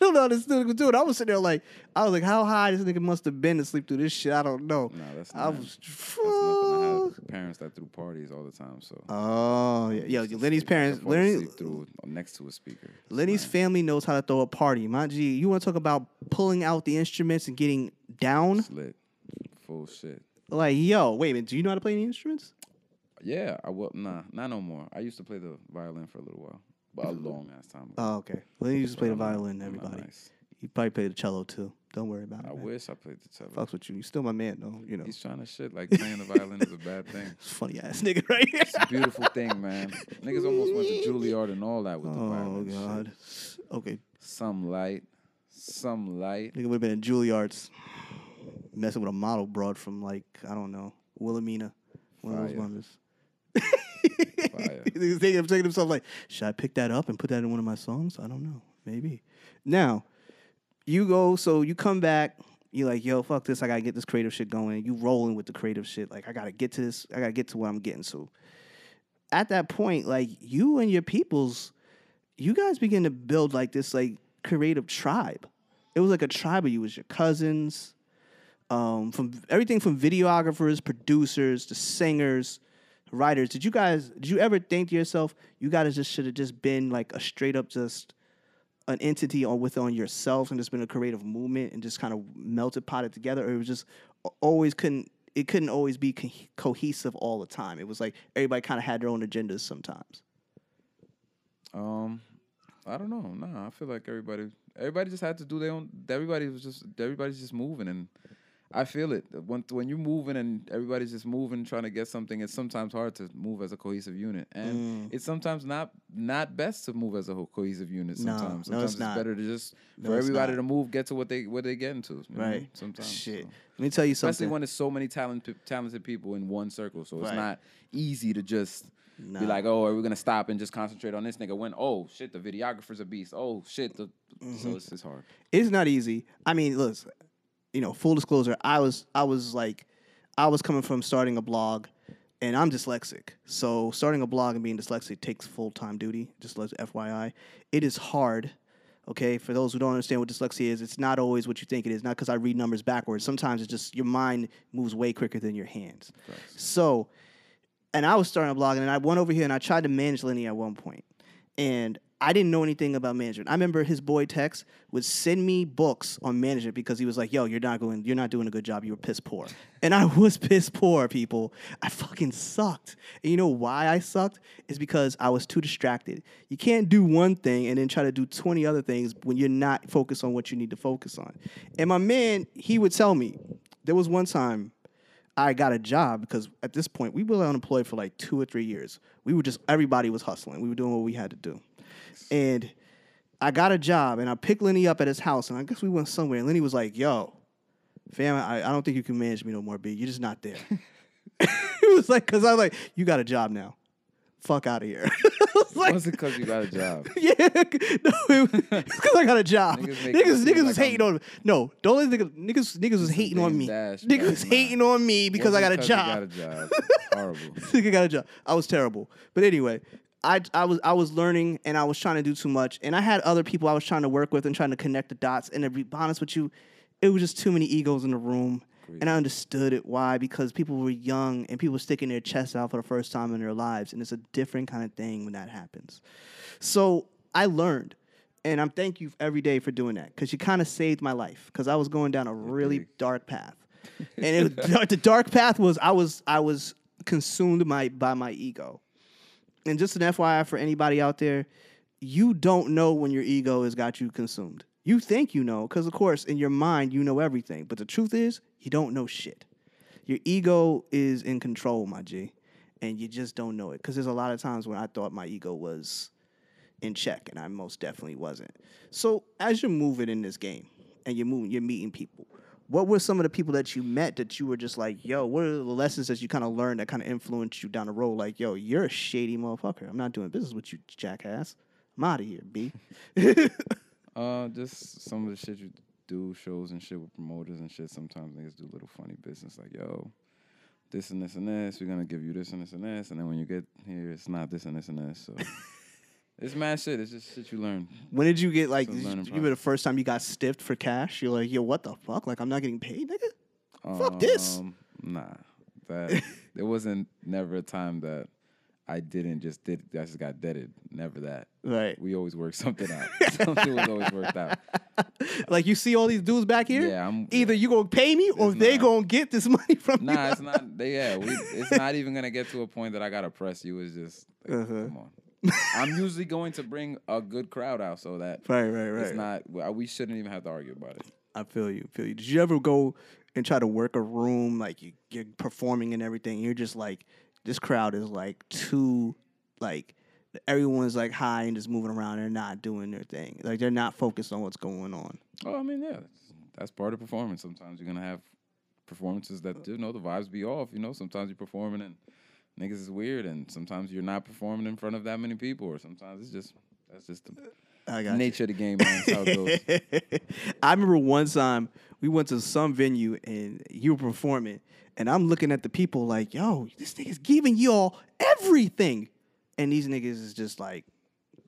I don't know how this nigga could do it. I was sitting there like, I was like, how high this nigga must have been to sleep through this shit. I don't know. No, that's I not. was. That's nothing. I had parents that threw parties all the time, so. Oh yeah, yo, Lenny's parents, Lenny, through next to a speaker. Lenny's nice. family knows how to throw a party. My G, you want to talk about pulling out the instruments and getting down? It's lit. Full shit. Like, yo, wait a minute, do you know how to play any instruments? Yeah, I will. Nah, not no more. I used to play the violin for a little while, a long ass time ago. Oh, okay. Lenny used to play the But I'm not- violin. Everybody, nice. he probably played the cello too. Don't worry about it. I wish I played the cello. Fucks with you. You still my man though. You know, He's trying to shit like playing the violin is a bad thing. [LAUGHS] funny ass nigga, right? It's a beautiful thing, man. Niggas almost went to Juilliard and all that with the oh violin. shit. god. Okay, Some light, some light. nigga would have been in Juilliard's messing with a model broad from like I don't know Wilhelmina, one of those Fire. [LAUGHS] Fire. [LAUGHS] He's thinking, I'm thinking himself like, should I pick that up and put that in one of my songs? I don't know, maybe. Now, you go, so you come back. You're like, yo, fuck this. I gotta get this creative shit going. You rolling with the creative shit. Like, I gotta get to this. I gotta get to what I'm getting to. At that point, like you and your peoples, you guys begin to build like this like creative tribe. It was like a tribe of you. It was your cousins. um, from everything from videographers, producers, to singers, writers. Did you guys? Did you ever think to yourself, you guys just should have just been like a straight up just an entity on with on yourself and just been a creative movement and just kind of melted potted together, or it was just always couldn't it couldn't always be co- cohesive all the time. It was like everybody kind of had their own agendas sometimes. Um, I don't know. Nah, I feel like everybody everybody just had to do their own. Everybody was just everybody's just moving, and I feel it when when you're moving and everybody's just moving, trying to get something. It's sometimes hard to move as a cohesive unit, and it's sometimes not not best to move as a whole cohesive unit. No, Sometimes, no, sometimes it's not. better to just No, for everybody not. to move, get to what they what they get into. you know, Right. Sometimes, Shit. so. Let me tell you Especially something. when there's so many talented talented people in one circle, so it's not easy to just be like, oh, are we gonna stop and just concentrate on this nigga? When oh shit, the videographer's a beast. Oh shit, the Mm-hmm. so it's, it's hard. it's not easy. I mean, look, you know, full disclosure, I was I was like I was coming from starting a blog and I'm dyslexic. So starting a blog and being dyslexic takes full time duty, just let FYI. It is hard. Okay, for those who don't understand what dyslexia is, it's not always what you think it is. Not because I read numbers backwards. Sometimes it's just your mind moves way quicker than your hands. So, and I was starting a blog, and I went over here and I tried to manage Lenny at one point, and I didn't know anything about management. I remember his boy Tex would send me books on management because he was like, "Yo, you're not going, you're not doing a good job. You were piss poor," and I [LAUGHS] was piss poor, people. I fucking sucked. And you know why I sucked? Is because I was too distracted. You can't do one thing and then try to do twenty other things when you're not focused on what you need to focus on. And my man, he would tell me. There was one time I got a job because at this point we were unemployed for like two or three years. We were just everybody was hustling. We were doing what we had to do, and I got a job and I picked Lenny up at his house and I guess we went somewhere and Lenny was like, "Yo, fam, I, I don't think you can manage me no more, B. You're just not there." [LAUGHS] it was like because I was like, "You got a job now, fuck out of here." [LAUGHS] Was like, Was it because you got a job? [LAUGHS] yeah, no, it was because I got a job. Niggas Niggas, make it niggas, seem was like hating on me. No, don't let niggas, niggas, niggas was hating on me. Dash, niggas was hating on me because I got a job. Got a job. Horrible. Nigga got a job. I was terrible. But anyway, I I was I was learning and I was trying to do too much. And I had other people I was trying to work with and trying to connect the dots. And to be honest with you, it was just too many egos in the room. And I understood it. Why? Because people were young and people were sticking their chests out for the first time in their lives. And it's a different kind of thing when that happens. So I learned. And I'm thank you every day for doing that because you kind of saved my life because I was going down a really dark path. [LAUGHS] and it, the dark path was I was I was consumed my by my ego. And just an FYI for anybody out there, you don't know when your ego has got you consumed. You think you know, because of course, in your mind, you know everything. But the truth is, you don't know shit. Your ego is in control, my G, and you just don't know it. Because there's a lot of times when I thought my ego was in check, and I most definitely wasn't. So as you're moving in this game, and you're moving, you're meeting people. What were some of the people that you met that you were just like, yo, what are the lessons that you kind of learned that kind of influenced you down the road? Like, yo, you're a shady motherfucker. I'm not doing business with you, jackass. I'm out of here, B. [LAUGHS] Uh, just some of the shit you do, shows and shit with promoters and shit. Sometimes niggas do little funny business like, yo, this and this and this. We're gonna give you this and this and this, and then when you get here, it's not this and this and this. So [LAUGHS] it's mad shit. It's just shit you learn. When did you get like? Did you remember the first time you got stiffed for cash? You're like, yo, what the fuck? Like, I'm not getting paid, nigga. Fuck this. Um, Nah, that [LAUGHS] there wasn't never a time that I didn't just did. I just got deaded. Never that. Right. We always work something out. [LAUGHS] Something was always worked out. Like you see all these dudes back here. Yeah, I'm- Either you gonna pay me or they not. gonna get this [LAUGHS] money from Nah, you. it's not. They, yeah, we, it's not even gonna get to a point that I gotta press you. It's just like, Uh-huh. come on. I'm usually going to bring a good crowd out so that Right, right, right. it's not. We shouldn't even have to argue about it. I feel you. Feel you. Did you ever go and try to work a room like you, you're performing and everything? And you're just like, this crowd is like too, like everyone's like high and just moving around. They're not doing their thing. Like they're not focused on what's going on. Oh, I mean, yeah, that's, that's part of performance. Sometimes you're gonna have performances that you know the vibes be off. You know, sometimes you're performing and niggas is weird, and sometimes you're not performing in front of that many people, or sometimes it's just that's just the I got you. nature of the game, man. How it goes. [LAUGHS] I remember one time we went to some venue and you were performing, and I'm looking at the people like, yo, this nigga's giving y'all everything. And these niggas is just like,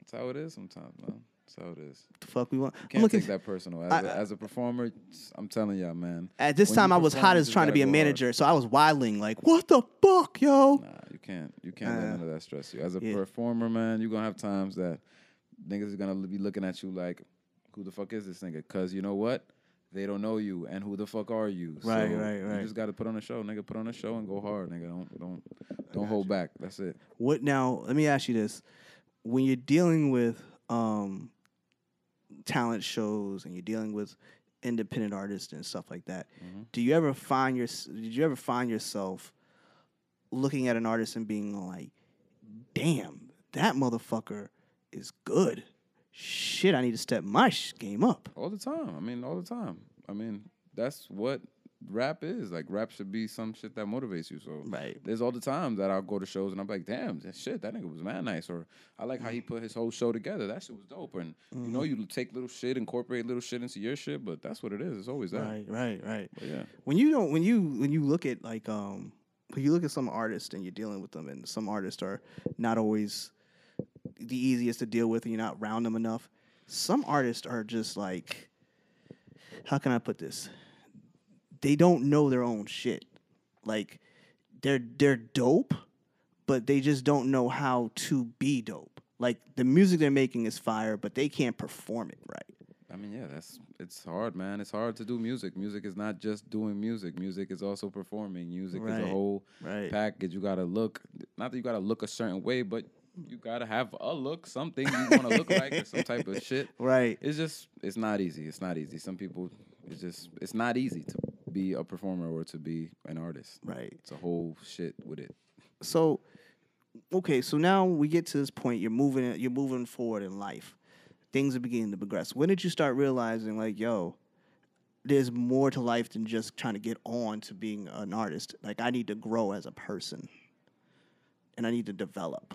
That's how it is sometimes, man. How it is. The fuck we want. You I'm can't looking take that personal. As, I- a, as a performer, I'm telling y'all, man. at this time I was hot as trying to be a go hard. manager, so I was wilding like, what the fuck, yo? Nah, you can't. You can't let Uh, none of that stress you. As a yeah. performer, man, you're gonna have times that niggas is gonna be looking at you like, "Who the fuck is this nigga?" Cause you know what? They don't know you, and who the fuck are you? Right, so right, right. You just gotta put on a show, nigga. Put on a show and go hard, nigga. Don't don't don't hold back. That's it. What now? Let me ask you this: When you're dealing with um, talent shows and you're dealing with independent artists and stuff like that, Mhm. do you ever find your Did you ever find yourself looking at an artist and being like, "Damn, that motherfucker is good. Shit, I need to step my sh- game up." All the time. I mean, all the time. I mean, that's what rap is. Like, rap should be some shit that motivates you. So, Right. there's all the time that I'll go to shows and I'm like, damn, that shit, that nigga was mad nice. Or I like how he put his whole show together. That shit was dope. And you know, you take little shit, incorporate little shit into your shit, but that's what it is. It's always that. Right, right, right. But yeah. when you don't when you when you look at like um when you look at some artists and you're dealing with them and some artists are not always the easiest to deal with and you're not around them enough some artists are just like how can i put this they don't know their own shit like they're they're dope but they just don't know how to be dope like the music they're making is fire but they can't perform it right I mean, yeah, that's it's hard, man. It's hard to do music. Music is not just doing music. Music is also performing. Music is a whole Right. package. You gotta look not that you gotta look a certain way, but you gotta have a look, something you wanna look like or some type of [LAUGHS] shit. right It's just it's not easy. It's not easy. Some people it's just it's not easy to be a performer or to be an artist. right. It's a whole shit with it. so okay so now we get to this point you're moving you're moving forward in life. Things are beginning to progress. When did you start realizing like yo there's more to life than just trying to get on to being an artist? Like i need to grow as a person and i need to develop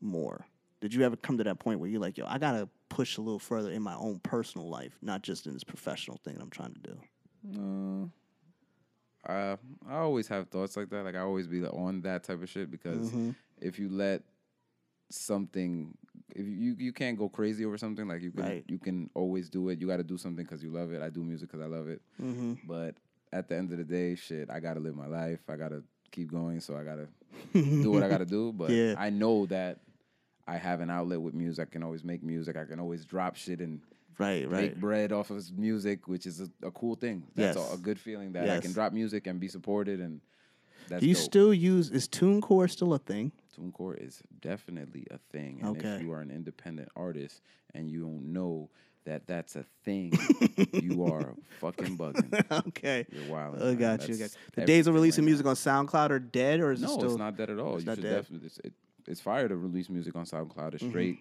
more. Did you ever come to that point where you're like yo i gotta push a little further in my own personal life not just in this professional thing that i'm trying to do uh, Uh, I always have thoughts like that. Like I always be on that type of shit because Mhm. if you let something, if you you, you can't go crazy over something, like you can Right. you can always do it. You got to do something because you love it. I do music because I love it. mm-hmm. But at the end of the day, shit, I gotta live my life. I gotta keep going. So I gotta [LAUGHS] do what I gotta do. But Yeah. I know that I have an outlet with music. I can always make music. I can always drop shit and right right make bread off of music, which is a, a cool thing. That's Yes. a, a good feeling that I can drop music and be supported, and that's do you dope. still use is tunecore still a thing TuneCore is definitely a thing, and Okay. if you are an independent artist and you don't know that that's a thing, [LAUGHS] you are fucking bugging. okay You're wild. I oh, got you. got The days of releasing right music now. on SoundCloud are dead, or is it No, still? it's not that at all. it's You not dead? definitely. It's, it, it's fire to release music on SoundCloud. It's mm-hmm. straight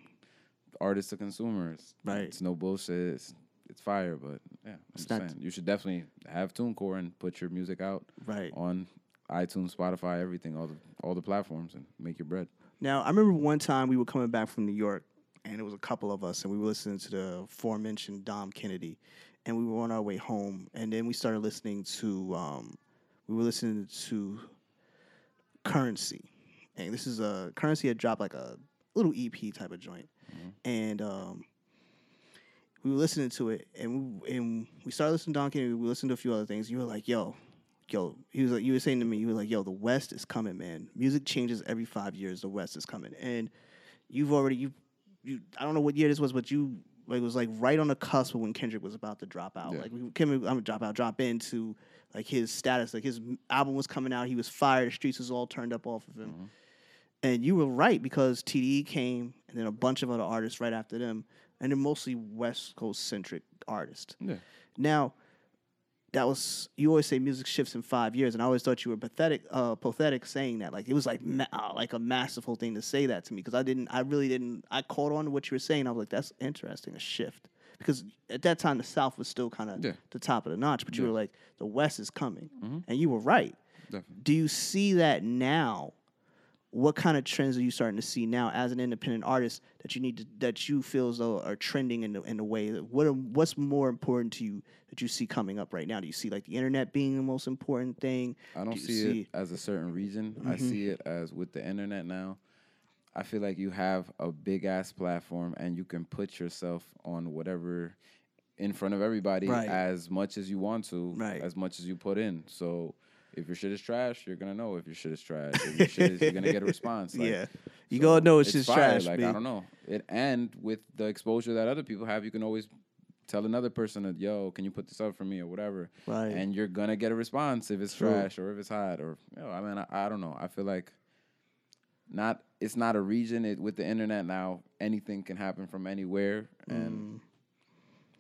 artist to consumers. Right. It's no bullshit. It's, it's fire, but yeah, I'm not- saying you should definitely have TuneCore and put your music out Right. on iTunes, Spotify, everything, all the all the platforms, and make your bread. Now, I remember one time we were coming back from New York, and it was a couple of us, and we were listening to the aforementioned Dom Kennedy, and we were on our way home, and then we started listening to, um, we were listening to Currency, and this is a Currency had dropped like a little EP type of joint, and um, we were listening to it, and we, and we started listening to Dom Kennedy. We listened to a few other things. You were like, "Yo, yo," he was like, you were saying to me, you were like, "Yo, the West is coming, man. Music changes every five years. The West is coming." And you've already you you I don't know what year this was, but you like was like right on the cusp of when Kendrick was about to drop out. Yeah. Like we Kendrick, I'm gonna drop out, drop into like his status. Like his album was coming out, he was fired. The streets was all turned up off of him. And you were right because TDE came, and then a bunch of other artists right after them, and they're mostly West Coast centric artists. Yeah. Now, that was you always say music shifts in five years, and I always thought you were pathetic, uh, pathetic saying that. Like it was like ma- uh, like a masterful thing to say that to me because I didn't, I really didn't. I caught on to what you were saying. I was like, that's interesting, a shift. Because at that time the South was still kind of Yeah. the top of the notch, but you Yeah. were like, the West is coming, Mhm. and you were right. Definitely. Do you see that now? What kind of trends are you starting to see now as an independent artist that you need to that you feel as though are trending in the in the way that what are, what's more important to you that you see coming up right now? Do you see like the internet being the most important thing? I don't Do see, see- it as a certain reason. I Mhm. see it as with the internet now. I feel like you have a big ass platform and you can put yourself on whatever in front of everybody Right. as much as you want to, Right. as much as you put in. So if your shit is trash, you're gonna know if your shit is trash. If your shit is, you're gonna get a [LAUGHS] response. Like, yeah, you so gonna know it's, just fire. trash. Like B. I don't know. It and with the exposure that other people have, you can always tell another person that, yo, can you put this up for me or whatever. Right. And you're gonna get a response if it's True. trash or if it's hot or you know, I mean, I, I don't know. I feel like not it's not a region. It with the internet now, anything can happen from anywhere and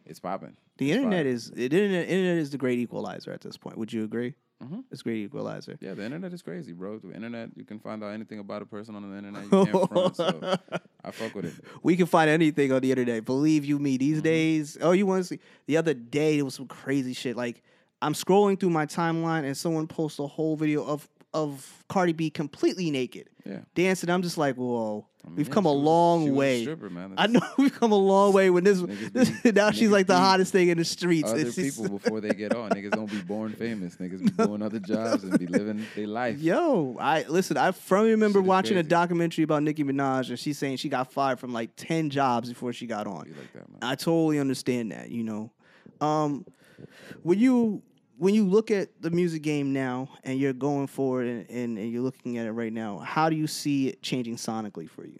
it's popping. Mm. The It's internet is the internet. Internet is the great equalizer at this point. Would you agree? Mhm. It's great equalizer. Yeah, the internet is crazy, bro. The internet, you can find out anything about a person on the internet. You can't [LAUGHS] front, so I fuck with it. We can find anything on the internet. Believe you me, Mm-hmm. these days. Oh, you want to see? The other day, there was some crazy shit. Like I'm scrolling through my timeline, and someone posts a whole video of of Cardi B completely naked Yeah. dancing. I'm just like, whoa, I mean, we've yeah, come a she was- long a way. stripper. I know [LAUGHS] we've come a long way. When this, this be- [LAUGHS] now she's like the be hottest thing in the streets. other [LAUGHS] It's people before they get on. Niggas don't be born famous. Niggas be doing other jobs and be living their life. Yo, I listen. I firmly remember watching a documentary about Nicki Minaj, and she's saying she got fired from like ten jobs before she got on. Like that. I totally understand that. You know, um, when you when you look at the music game now, and you're going forward, and, and, and you're looking at it right now, how do you see it changing sonically for you?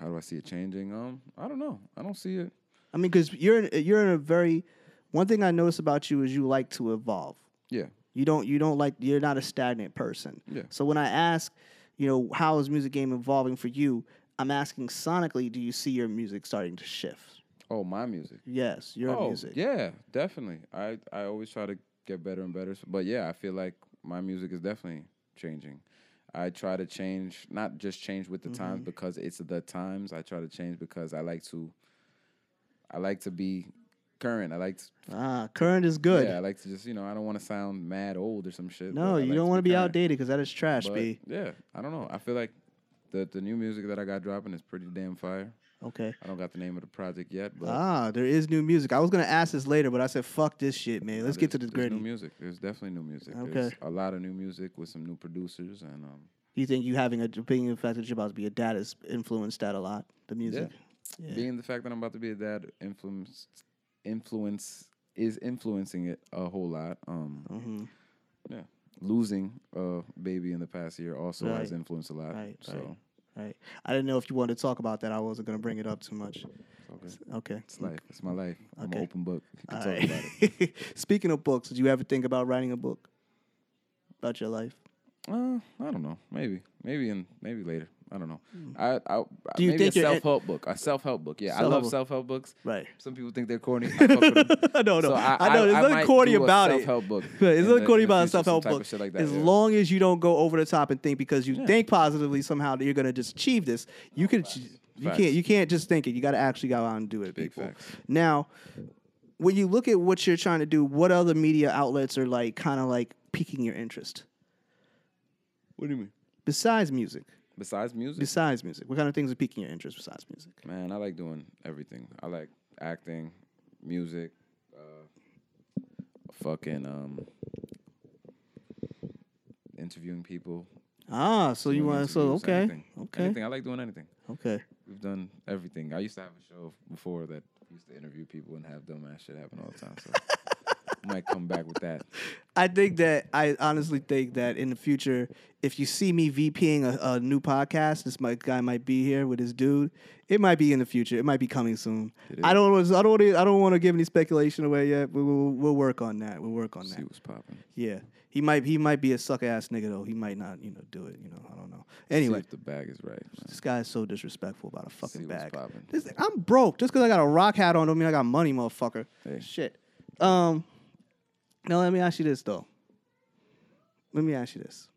How do I see it changing? Um, I don't know. I don't see it. I mean, because you're in, you're in a very one thing I notice about you is you like to evolve. Yeah. You don't you don't like you're not a stagnant person. Yeah. So when I ask, you know, how is music game evolving for you? I'm asking sonically, do you see your music starting to shift? Oh, my music. Yes, your oh, music. yeah, definitely. I I always try to get better and better. But yeah, I feel like my music is definitely changing. I try to change, not just change with the Mm-hmm. times because it's the times. I try to change because I like to. I like to be current. I like to, Ah, current is good. Yeah, I like to just you know I don't want to sound mad old or some shit. no, you like don't want to be current. outdated because that is trash, But, B. yeah, I don't know. I feel like the the new music that I got dropping is pretty damn fire. Okay. I don't got the name of the project yet, but Ah, there is new music. I was gonna ask this later, but I said, "Fuck this shit, man. Let's get to the gritty." New music. There's definitely new music. Okay. There's a lot of new music with some new producers and um. Do you think you having a being the fact that you're about to be a dad has influenced that a lot? The music. Yeah. Being the fact that I'm about to be a dad influence influence is influencing it a whole lot. Um, hmm yeah, losing a baby in the past year also has influenced a lot. Right, so right. Right. I didn't know if you wanted to talk about that. I wasn't gonna bring it up too much. it's okay. Okay. It's life. It's my life. I'm an open book. You can All talk right. about it. [LAUGHS] Speaking of books, did you ever think about writing a book about your life? Uh, I don't know. Maybe, maybe in maybe later. I don't know. I, I Hmm. Do you maybe think a you're self help book. A self help book. Yeah, I Self-help love book. self help books. Right. Some people think they're corny. [LAUGHS] I fuck with them. no, no. So I, know. There's nothing might corny do a about it. Self-help book. Right, [LAUGHS] There's in nothing the- corny in the about a future, some self help type of book. shit like that, as yeah. long as you don't go over the top and think because you Yeah. think positively somehow that you're gonna just achieve this, you can. You Facts. can't. You can't just think it. You got to actually go out and do it, Big people. facts. Now, when you look at what you're trying to do, what other media outlets are like, kind of like piquing your interest What do you mean? besides music? Besides music, Besides music, what kind of things are piquing your interest besides music? man, I like doing everything. I like acting, music, uh, fucking um, interviewing people. Ah, so you want so okay, anything. okay, Anything. I like doing anything. okay. We've done everything. I used to have a show before that used to interview people and have dumbass shit happen all the time. So [LAUGHS] might come back with that. [LAUGHS] I think that I honestly think that in the future, if you see me VPing a, a new podcast, this might, guy might be here with his dude. It might be in the future. It might be coming soon. I don't. wanna- I don't. wanna- I don't want to give any speculation away yet. We will. We'll work on that. We'll work on See that. what's popping. Yeah. He might. He might be a sucker ass nigga though. He might not. You know, do it. You know. I don't know. See Anyway, if the bag is right. Man. this guy is so disrespectful about a fucking See what's bag. popping. This, I'm broke. Just because I got a rock hat on don't mean I got money, motherfucker. Hey. Shit. Um. Now let me ask you this though. Let me ask you this.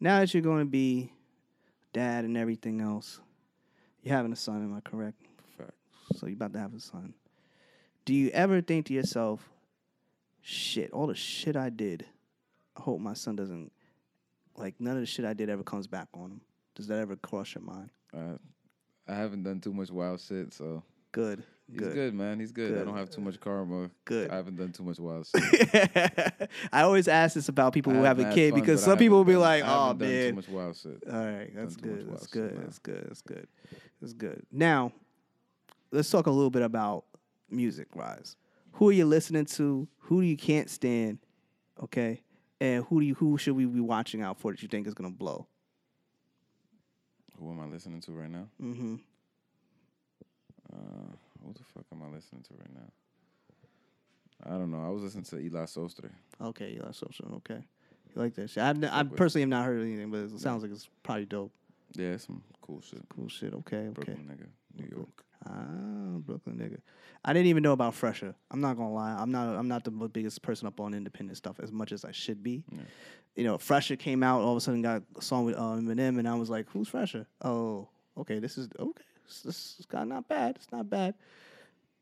Now that you're going to be dad and everything else, you're having a son. Am I correct? Fact. So you're about to have a son. Do you ever think to yourself, "Shit, all the shit I did, I hope my son doesn't like none of the shit I did ever comes back on him." Does that ever cross your mind? Uh, I haven't done too much wild shit, so Good. He's Good. good, man. He's good. I don't have too much karma. Good. I haven't done too much wild [LAUGHS] shit. I always ask this about people I who have a kid fun, because some people will be done- like, I "Oh man, too much wild shit. All right, that's good. That's good. That's good. That's good. That's good. Now, let's talk a little bit about music, Rise. Who are you listening to? Who do you can't stand? Okay, and who do you who should we be watching out for that you think is gonna blow? Who am I listening to right now? Mm-hmm. Uh, who the fuck am I listening to right now? I don't know. I was listening to Eli Sostre. Okay, Eli Social. Okay, you like that shit? I've, I personally have not heard anything, but it sounds like it's probably dope. Yeah, some cool shit. Cool shit. Okay, okay. Brooklyn nigga, New York. Ah, Brooklyn nigga. I didn't even know about Phresher. I'm not gonna lie. I'm not. I'm not the biggest person up on independent stuff as much as I should be. Yeah. You know, Phresher came out. All of a sudden, got a song with uh, Eminem, and I was like, "Who's Phresher?" Oh, okay. This is okay. This, this is kind of not bad. It's not bad.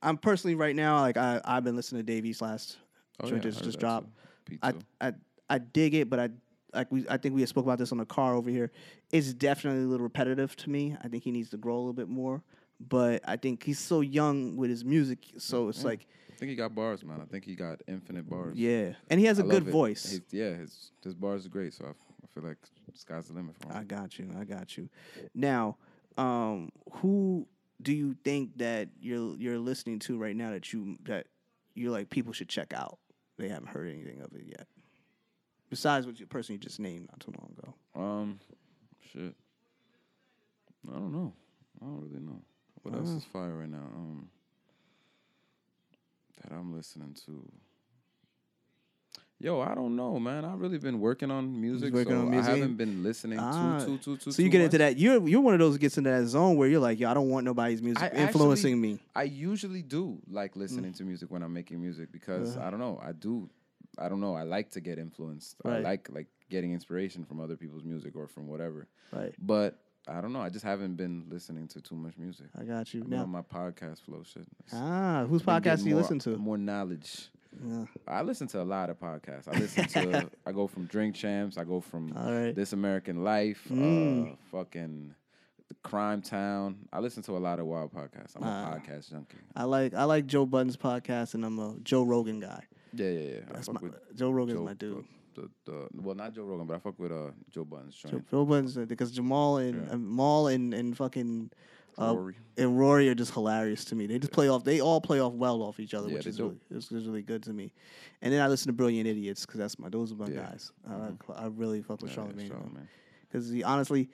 I'm personally right now like I I've been listening to Dave East last Oh, yeah, I just just too. I, P2. I I dig it, but I like we I think we spoke about this on the car over here. It's definitely a little repetitive to me. I think he needs to grow a little bit more. But I think he's so young with his music, so mm, it's like I think he got bars, man. I think he got infinite bars. yeah, and he has a I good voice. His, yeah, his his bars are great. So I feel like sky's the limit for him. I got you. I got you. Now, um, who do you think that you're you're listening to right now that you that you're like people should check out? They haven't heard anything of it yet. Besides what your person you just named not too long ago. Um, shit. I don't know. I don't really know. What else Uh. is fire right now? Um, that I'm listening to. Yo, I don't know, man. I've really been working on music, working so on music? I haven't been listening Ah, too, too, too, too. So you too get into that. You're you're one of those who gets into that zone where you're like, yo, I don't want nobody's music I influencing actually- me. I usually do like listening to music when I'm making music because Uh-huh. I don't know. I do. I don't know. I like to get influenced. I like like getting inspiration from other people's music or from whatever. Right. But I don't know. I just haven't been listening to too much music. I got you. Been Now, on my podcast flow shit. Ah, whose podcast do you more- listen to? More knowledge. Yeah. I listen to a lot of podcasts. I listen to. [LAUGHS] I go from Drink Champs. I go from right. This American Life. Mm. Uh, fucking the Crime Town. I listen to a lot of wild podcasts. I'm a Ah. podcast junkie. I like I like Joe Budden's podcast, and I'm a Joe Rogan guy. Yeah, yeah, yeah. That's my Joe Rogan's Joe, my dude. The, the, the, well, not Joe Rogan, but I fuck with uh Joe Budden's Joe. Joe Budden's uh, because Jamal and Yeah. uh, Mal and and fucking uh, Rory. and Rory are just hilarious to me. They just play off. They all play off well off each other, Yeah, which is do. really, is, really good to me. And then I listen to Brilliant Idiots because that's my those are my Yeah. Mm-hmm. guys. I I really fuck with Yeah, yeah, Charlamagne Charlamagne. because he honestly.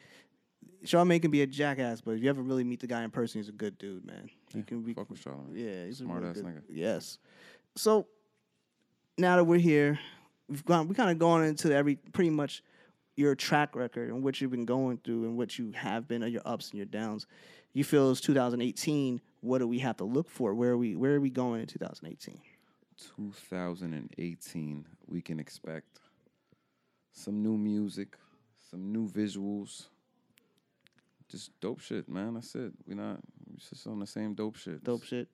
Charlamagne can be a jackass, but if you ever really meet the guy in person, he's a good dude, man. He can be Fuck with Charlamagne. Yeah, he's Smart a really ass good, nigga. Yes. So now that we're here, we've gone. We kind of gone into every pretty much your track record and what you've been going through and what you have been, or your ups and your downs. You feel it's 2018. What do we have to look for? Where are we? Where are we going in 2018? 2018, we can expect some new music, some new visuals. Just dope shit, man. That's it. We're not we just on the same dope shit. Dope shit.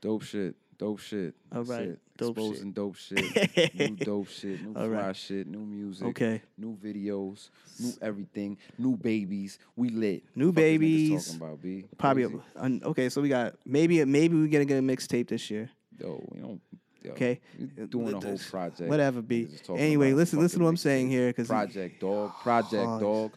Dope shit. Dope shit. All right. it. Dope shit. Exposing dope [LAUGHS] shit. new dope shit. New All fly right. shit. New music. Okay. New videos. New everything. New babies. We lit. New niggas babies. Talking about B. Probably. A, okay, so we got maybe maybe we gonna get a mixtape this year. Yo, we don't. Yo, Okay. doing a whole project. Whatever, B. Niggas is talking Anyway, listen, listen to what I'm saying here because Project Dog. Project Oh, [SIGHS] Dog.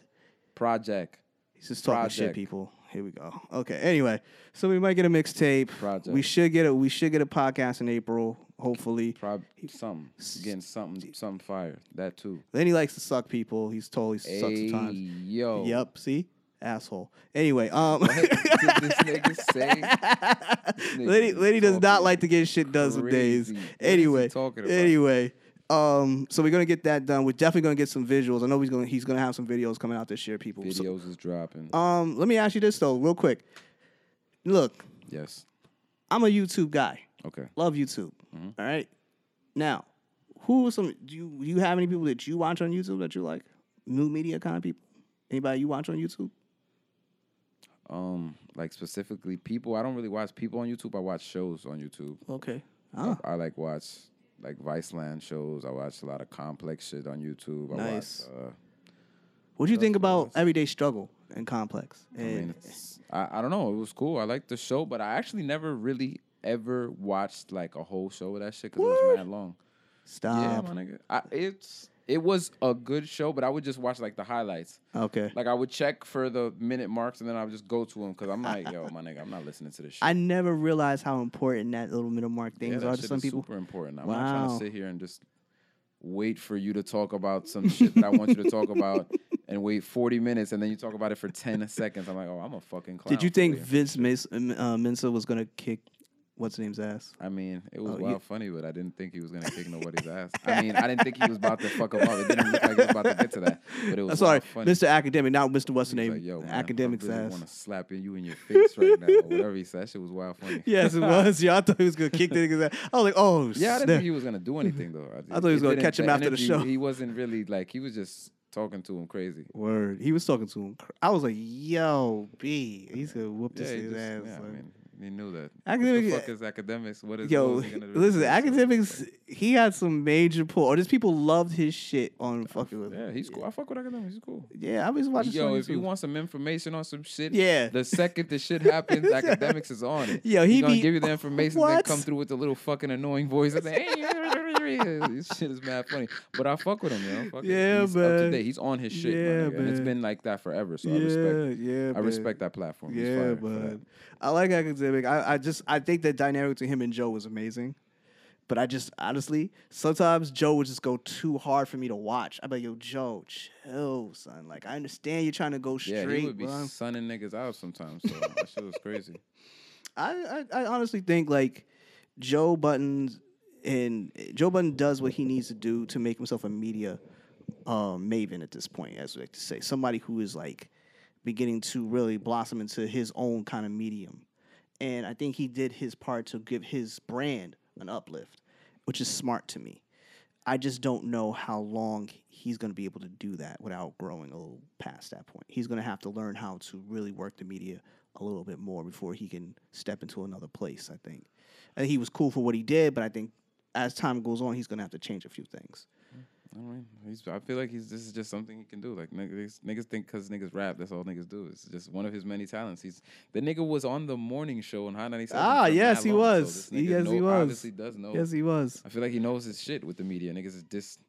Project. He's just talking shit, people. Here we go. Okay. Anyway, so we might get a mixtape. Project. We should get a we should get a podcast in April, hopefully. Prob something. Getting something something fire. That too. Then he likes to suck people. He's totally he sucks Hey, at times. yo. Yep. See, asshole. Anyway, um, What did this nigga say? [LAUGHS] This nigga Liddy, is Liddy does not like to get shit done some days. crazy. What is he Anyway, talking about? anyway, um, so we're gonna get that done. We're definitely gonna get some visuals. I know he's gonna he's gonna have some videos coming out this year, people. So, Videos is dropping. um, let me ask you this though, real quick. Look, yes. I'm a YouTube guy. Okay. Love YouTube. Mm-hmm. all right. Now, who are some? Do you do you have any people that you watch on YouTube that you like? New media kind of people. Anybody you watch on YouTube? Um, like specifically people. I don't really watch people on YouTube. I watch shows on YouTube. Okay. I- Ah, I, like watch like Viceland shows. I watch a lot of complex shit on YouTube. I Nice. watch uh what do you think about? Everyday Struggle? and Complex. I mean, I, I don't know. It was cool. I liked the show, but I actually never really ever watched like a whole show of that shit because it was mad long. Yeah, stop. my nigga. I, it's it was a good show, but I would just watch like the highlights. okay. Like I would check for the minute marks, and then I would just go to them because I'm like, yo, my nigga, I'm not listening to this [LAUGHS] shit. I never realized how important that little middle mark yeah, things that are to some is people. super important. I'm not trying Wow. to sit here and just wait for you to talk about some shit that I want you to talk about. [LAUGHS] And wait 40 minutes, and then you talk about it for 10 seconds. I'm like, oh, I'm a fucking clown. Did you think. Vince Mas- uh, Mensa was gonna kick what's his name's ass? I mean, it was Oh, wild you- funny, but I didn't think he was gonna kick nobody's [LAUGHS] ass. I mean, I didn't think he was about to fuck him up. It didn't look like he was about to get to that, but it was I'm sorry, funny. Mr. Academic, not Mr. What's the name? like, Yo, man, Academic's I really ass. want to slap you in your face right now, or whatever he said. That shit was wild funny. [LAUGHS] Yes, it [LAUGHS] was. Yeah, I thought he was gonna kick the nigga's ass. I was like, oh, Yeah, I didn't snap. think he was gonna do anything though. I thought he was gonna catch him after the show. He wasn't really like he was just talking to him crazy. Word. He was talking to him. cr- I was like, yo, B. He's gonna whoop this Yeah, he just, ass. yeah, I mean, he knew that. Academic- what the fuck is Akademiks? What is Yo, what is he gonna do? listen, Akademiks. He had some major pull, or just people loved his shit on fucking with. Yeah, he's cool. I fuck with Akademiks. He's cool. Yeah, I was watching. Yo, if you want some information on some shit, Yeah. the second the shit [LAUGHS] happens, Akademiks is on it. Yo, he he gonna be- give you the information, then What? come through with the little fucking annoying voice and say, "Hey, this shit is mad funny." But I fuck with him, yo. Fuck. Yeah, he's up to man. date. He's on his shit, Yeah, nigga. and it's man. been like that forever. So yeah, I respect. yeah, I man. respect that platform. He's Yeah, fire for that. but I like academic. I, I just I think the dynamic between him and Joe was amazing. But I just honestly, sometimes Joe would just go too hard for me to watch. I'd be like, yo, Joe, chill, son. Like I understand you're trying to go Yeah, straight, he would be bro. sunning niggas out sometimes. So that shit was crazy. [LAUGHS] I, I I honestly think like Joe Budden's and Joe Button does what he needs to do to make himself a media um, maven at this point, as we like to say, somebody who is like beginning to really blossom into his own kind of medium. And I think he did his part to give his brand an uplift, which is smart to me. I just don't know how long he's going to be able to do that without growing a little past that point. He's going to have to learn how to really work the media a little bit more before he can step into another place, I think. Think he was cool for what he did, but I think as time goes on, he's going to have to change a few things. I mean, he's. I feel like he's. This is just something he can do. Like niggas, niggas think because niggas rap, that's all niggas do. It's just one of his many talents. He's the nigga was on the morning show on High ninety seven. Ah, yes, he long, was. nigga Yes, he know- was. Obviously, does know. Yes, he was. I feel like he knows his shit with the media. Niggas is just.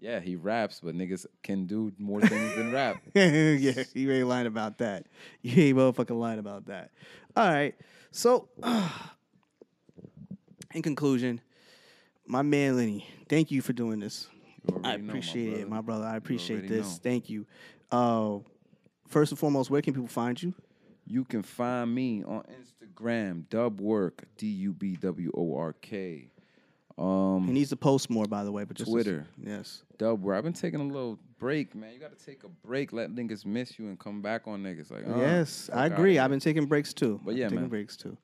Yeah, he raps, but niggas can do more things than rap. [LAUGHS] yeah, you ain't lying about that. You ain't motherfucking lying about that. All right. So, [SIGHS] in conclusion, my man Lenny, thank you for doing this. I know, my appreciate it, my brother. I appreciate this. know. Thank you. Uh, first and foremost, where can people find you? You can find me on Instagram, Dubwork, D U B W O R K. Um, He needs to post more, by the way. But just Twitter. yes. Dubwork. I've been taking a little break, man. You got to take a break, let niggas miss you, and come back on niggas. Like, uh, yes, I agree. I've been taking breaks too. But yeah, taking breaks too.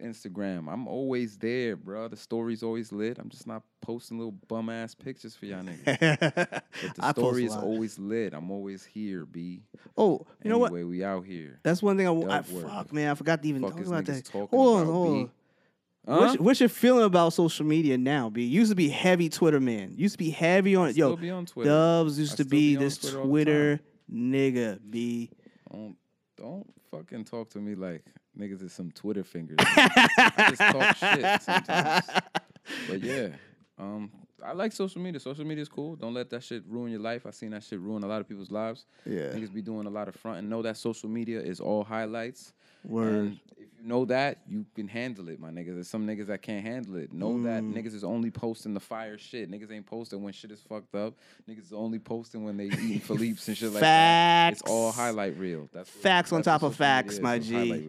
Instagram. I'm always there, bro. The story's always lit. I'm just not posting little bum ass pictures for y'all niggas. [LAUGHS] But the I story is always lit. I'm always here, B. Oh, you know what? Anyway, we out here. That's one thing I, I fuck man. I forgot to even Fuck talk about that. Hold on, hold on. Huh? What's, what's your feeling about social media now, B? Used to be heavy Twitter man. Used to be heavy on yo. be on Twitter. Dubs used to be be this Twitter Twitter nigga, B. Don't don't fucking talk to me like niggas is some Twitter fingers. I just talk shit sometimes. But [LAUGHS] yeah, um, I like social media. Social media is cool. Don't let that shit ruin your life. I seen that shit ruin a lot of people's lives. Yeah. Niggas be doing a lot of front and know that social media is all highlights. Word. And if you know that, you can handle it, my niggas. There's some niggas that can't handle it. Know that Mm. niggas is only posting the fire shit. Niggas ain't posting when shit is fucked up. Niggas is only posting when they eating [LAUGHS] Philippe's and shit like that. It's all highlight reel. That's what- Facts on top of facts, is, my G.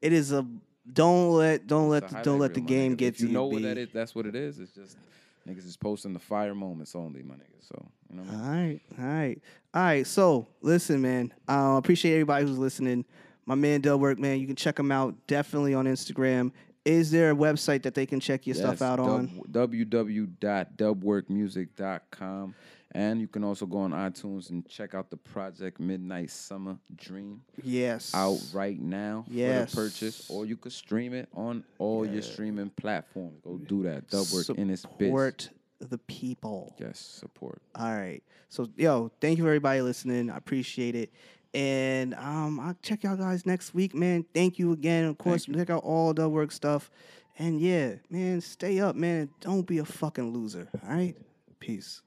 It is a don't let don't let the, don't let the game get if you you. know what that is, that's what it is. It's just niggas is posting the fire moments only, my nigga. So you know what I mean? All right, all right, all right. So listen, man. I uh, appreciate everybody who's listening. My man Dubwork, man, you can check him out definitely on Instagram. Is there a website that they can check your stuff Yes, out on? dub- www.dubworkmusic.com. And you can also go on iTunes and check out the project Midnight Summer Dream Yes. out right now Yes. for the purchase, or you could stream it on all your streaming platforms. Go do that. Dubwork in its biz. Support the people. Yes, support. All right. So, yo, thank you for everybody listening. I appreciate it. And um, I'll check y'all guys next week, man. Thank you again. Of course, check out all the work stuff. And yeah, man, stay up, man. Don't be a fucking loser. All right? Peace.